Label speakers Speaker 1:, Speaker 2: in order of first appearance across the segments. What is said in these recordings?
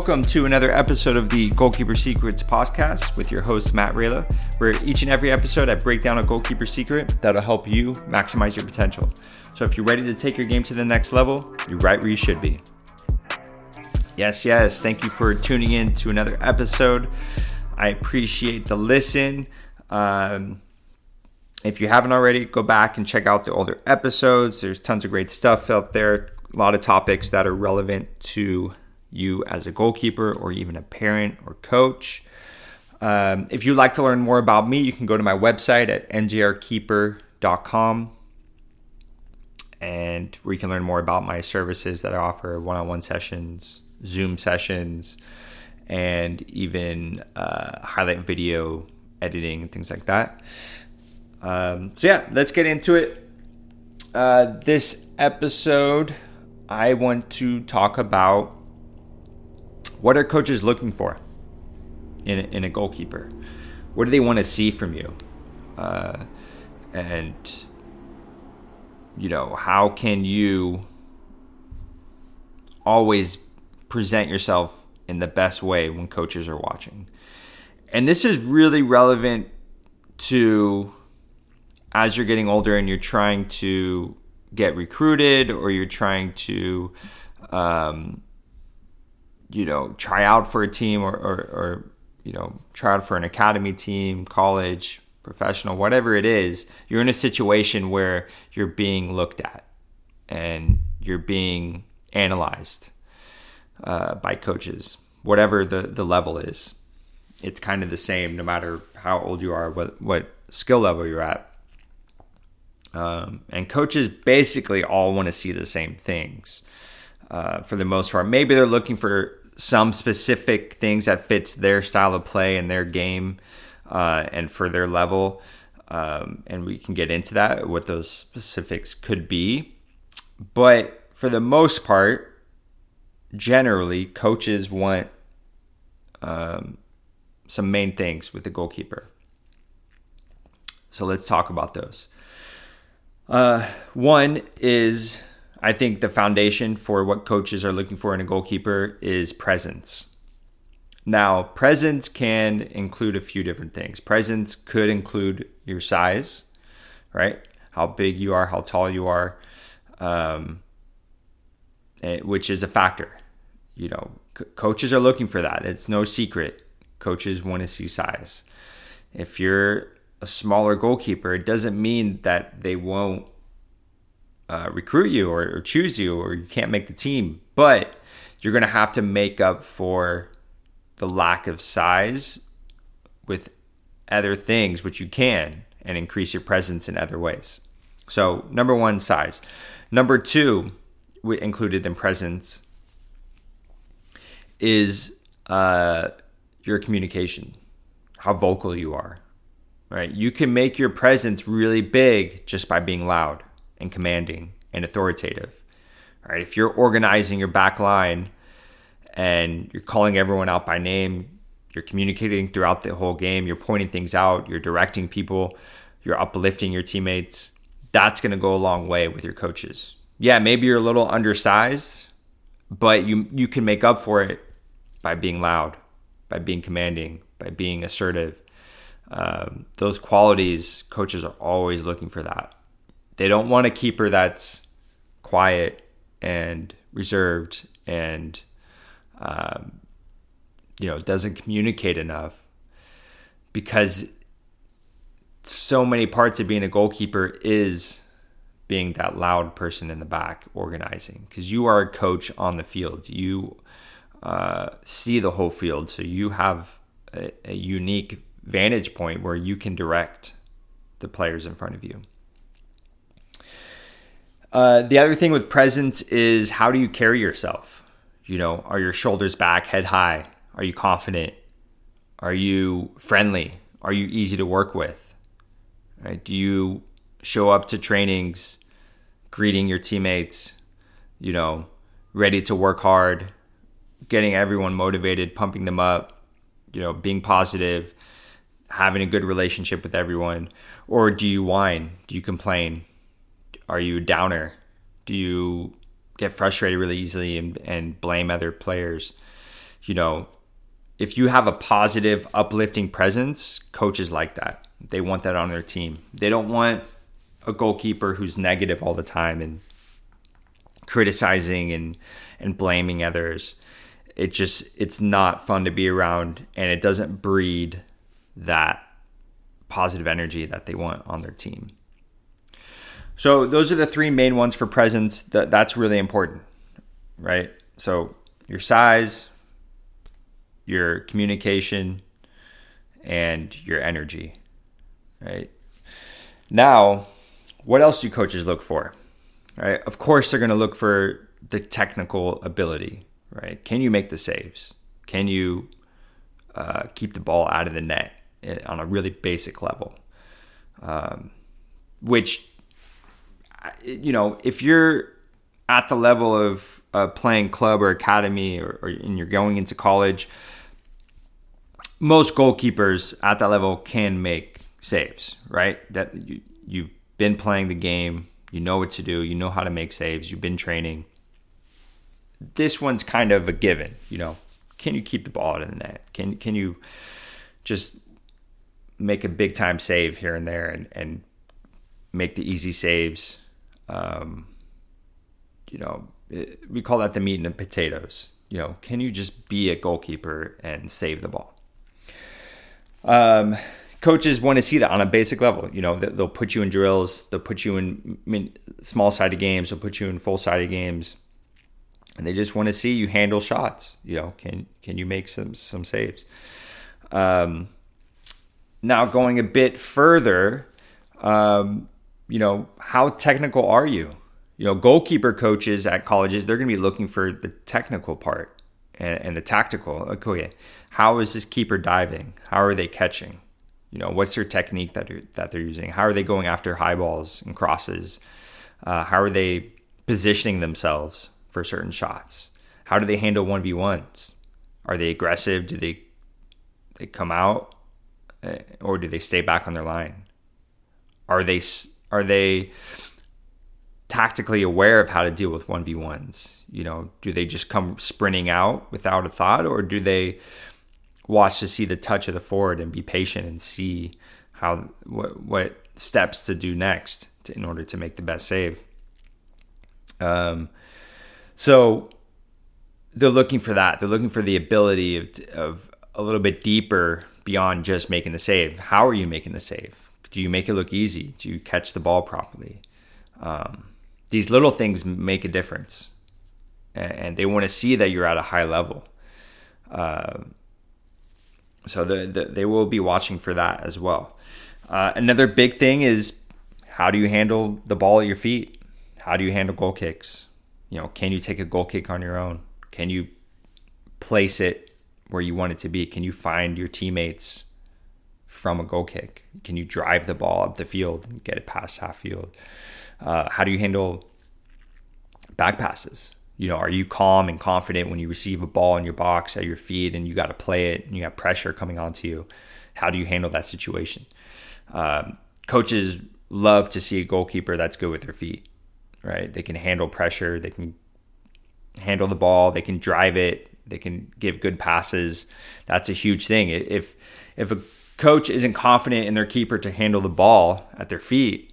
Speaker 1: welcome to another episode of the Goalkeeper Secrets podcast with your host, Matt Rayla, where each and every episode I break down a goalkeeper secret that'll help you maximize your potential. So if you're ready to take your game to the next level, you're right where you should be. Yes, yes, thank you for tuning in to another episode. I appreciate the listen. Um, if you haven't already, go back and check out the older episodes. There's tons of great stuff out there, a lot of topics that are relevant to you as a goalkeeper or even a parent or coach. Um, if you'd like to learn more about me, you can go to my website at mjrkeeper.com and where you can learn more about my services that I offer one on one sessions, Zoom sessions, and even uh, highlight video editing and things like that. Um, so, yeah, let's get into it. Uh, this episode, I want to talk about what are coaches looking for in a, in a goalkeeper? What do they want to see from you? Uh, and you know, how can you always present yourself in the best way when coaches are watching? And this is really relevant to as you're getting older and you're trying to get recruited or you're trying to um, you know, try out for a team or, or, or, you know, try out for an academy team, college, professional, whatever it is, you're in a situation where you're being looked at and you're being analyzed uh, by coaches, whatever the, the level is. It's kind of the same no matter how old you are, what, what skill level you're at. Um, and coaches basically all want to see the same things uh, for the most part. Maybe they're looking for some specific things that fits their style of play and their game uh, and for their level. Um, and we can get into that, what those specifics could be. But for the most part, generally, coaches want um, some main things with the goalkeeper. So let's talk about those. Uh, one is I think the foundation for what coaches are looking for in a goalkeeper is presence. Now, presence can include a few different things. Presence could include your size, right? How big you are, how tall you are, um, eh, which is a factor. You know, coaches are looking for that. It's no secret. Coaches want to see size. If you're a smaller goalkeeper, it doesn't mean that they won't uh, recruit you or, or choose you or you can't make the team, but you're going to have to make up for the lack of size with other things, which you can, and increase your presence in other ways. So, number one, size. Number two, included in presence, is uh, your communication, how vocal you are. Right? You can make your presence really big just by being loud and commanding and authoritative. Right? If you're organizing your back line and you're calling everyone out by name, you're communicating throughout the whole game, you're pointing things out, you're directing people, you're uplifting your teammates, that's going to go a long way with your coaches. Yeah, maybe you're a little undersized, but you you can make up for it by being loud, by being commanding, by being assertive. Um, those qualities, coaches are always looking for that. They don't want a keeper that's quiet and reserved and um, you know doesn't communicate enough because so many parts of being a goalkeeper is being that loud person in the back organizing because you are a coach on the field. You uh, see the whole field. So you have a, a unique vantage point where you can direct the players in front of you uh, the other thing with presence is how do you carry yourself? You know, are your shoulders back, head high? Are you confident? Are you friendly? Are you easy to work with? Right? Do you show up to trainings greeting your teammates, you know, ready to work hard, getting everyone motivated, pumping them up, you know, being positive, having a good relationship with everyone? Or do you whine? Do you complain? Are you a downer? Do you get frustrated really easily and, and blame other players? you know, if you have a positive, uplifting presence, coaches like that. They want that on their team. They don't want a goalkeeper who's negative all the time and criticizing and and blaming others. It just it's not fun to be around and it doesn't breed that positive energy that they want on their team. So those are the three main ones for presence. That that's really important, right? So your size, your communication, and your energy, right? Now, what else do coaches look for? Right? Of course, they're going to look for the technical ability, right? Can you make the saves? Can you uh, keep the ball out of the net eh, on a really basic level? Um, which you know, if you're at the level of uh, playing club or academy, or, or and you're going into college, most goalkeepers at that level can make saves, right? That you, you've been playing the game, you know what to do, you know how to make saves, you've been training. This one's kind of a given, you know. Can you keep the ball out of the net? Can can you just make a big time save here and there and, and make the easy saves um, you know, it, we call that the meat and the potatoes. You know, can you just be a goalkeeper and save the ball? Um, coaches want to see that on a basic level. You know, they'll put you in drills, they'll put you in small sided games, they'll put you in full sided games, and they just want to see you handle shots. You know, can can you make some some saves? Um, now going a bit further, um, you know, how technical are you? You know, goalkeeper coaches at colleges, they're going to be looking for the technical part and, and the tactical. Okay, how is this keeper diving? How are they catching? You know, what's their technique that are, that they're using? How are they going after high balls and crosses? Uh, how are they positioning themselves for certain shots? How do they handle one v ones? Are they aggressive? Do they they come out, uh, or do they stay back on their line? Are they are they tactically aware of how to deal with 1v1s? You know, do they just come sprinting out without a thought or do they watch to see the touch of the forward and be patient and see how what, what steps to do next to, in order to make the best save? Um, so they're looking for that. They're looking for the ability of, of a little bit deeper beyond just making the save. How are you making the save? Do you make it look easy? Do you catch the ball properly? Um, these little things make a difference, and, they want to see that you're at a high level. Uh, so the, the, they will be watching for that as well. Uh, another big thing is how do you handle the ball at your feet? How do you handle goal kicks? You know, can you take a goal kick on your own? Can you place it where you want it to be? Can you find your teammates from a goal kick? Can you drive the ball up the field and get it past half field? Uh, how do you handle back passes? You know, are you calm and confident when you receive a ball in your box at your feet and you got to play it and you have pressure coming onto you? How do you handle that situation? Um, coaches love to see a goalkeeper that's good with their feet, right? They can handle pressure, they can handle the ball, they can drive it, they can give good passes. That's a huge thing. If if a coach isn't confident in their keeper to handle the ball at their feet,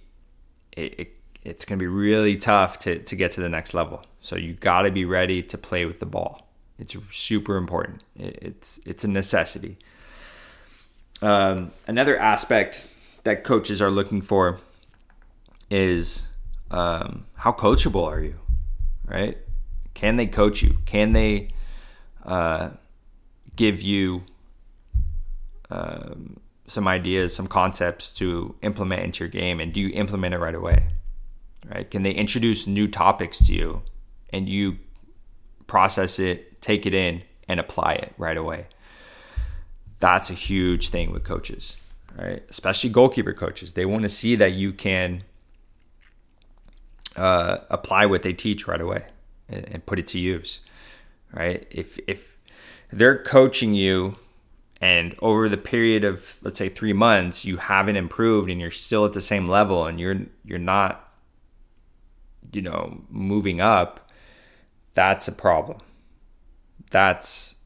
Speaker 1: it, it, it's going to be really tough to, to get to the next level. So you got to be ready to play with the ball. It's super important. It, it's it's a necessity. Um, another aspect that coaches are looking for is um, how coachable are you, right? Can they coach you? Can they uh, give you um, some ideas, some concepts to implement into your game, and do you implement it right away? Right? Can they introduce new topics to you, and you process it, take it in, and apply it right away? That's a huge thing with coaches, right? Especially goalkeeper coaches. They want to see that you can uh, apply what they teach right away and, and put it to use, right? If if they're coaching you and over the period of let's say 3 months you haven't improved and you're still at the same level and you're you're not you know moving up that's a problem that's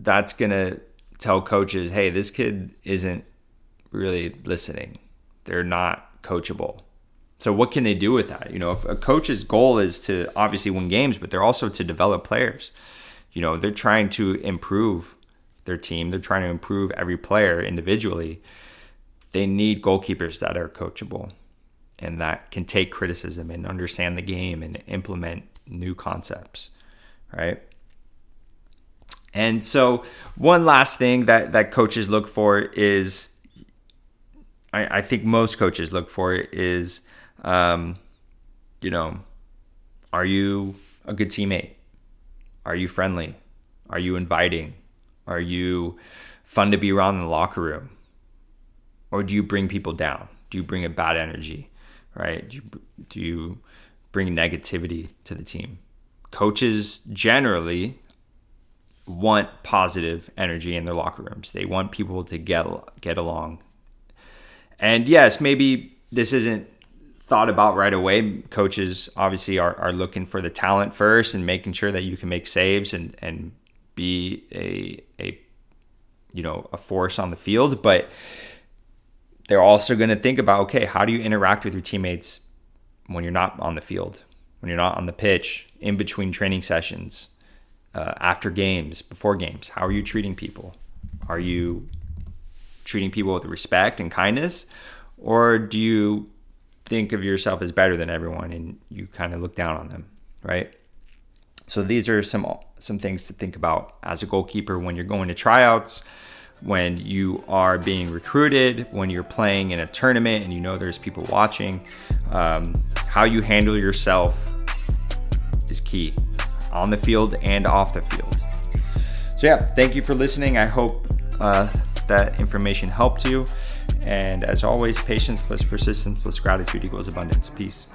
Speaker 1: that's to tell coaches, hey, this kid isn't really listening. They're not coachable. So what can they do with that? You know, if a coach's goal is to obviously win games, but they're also to develop players. You know, they're trying to improve their team. They're trying to improve every player individually. They need goalkeepers that are coachable and that can take criticism and understand the game and implement new concepts, right? And so, one last thing that that coaches look for is, I, I think most coaches look for is, um, you know, are you a good teammate? Are you friendly? Are you inviting? Are you fun to be around in the locker room? Or do you bring people down? Do you bring a bad energy? Right? Do you, do you bring negativity to the team? Coaches generally want positive energy in their locker rooms. They want people to get get along. And yes, maybe this isn't thought about right away. Coaches obviously are, are looking for the talent first and making sure that you can make saves and, and be a a you know a force on the field, but they're also going to think about okay, how do you interact with your teammates when you're not on the field, when you're not on the pitch, in between training sessions, uh, after games, before games? How are you treating people? Are you treating people with respect and kindness, or do you think of yourself as better than everyone and you kind of look down on them, right? So these are some some things to think about as a goalkeeper when you're going to tryouts, when you are being recruited, when you're playing in a tournament and you know there's people watching. Um, how you handle yourself is key on the field and off the field. So yeah, thank you for listening. I hope uh, that information helped you. And as always, patience plus persistence plus gratitude equals abundance. Peace.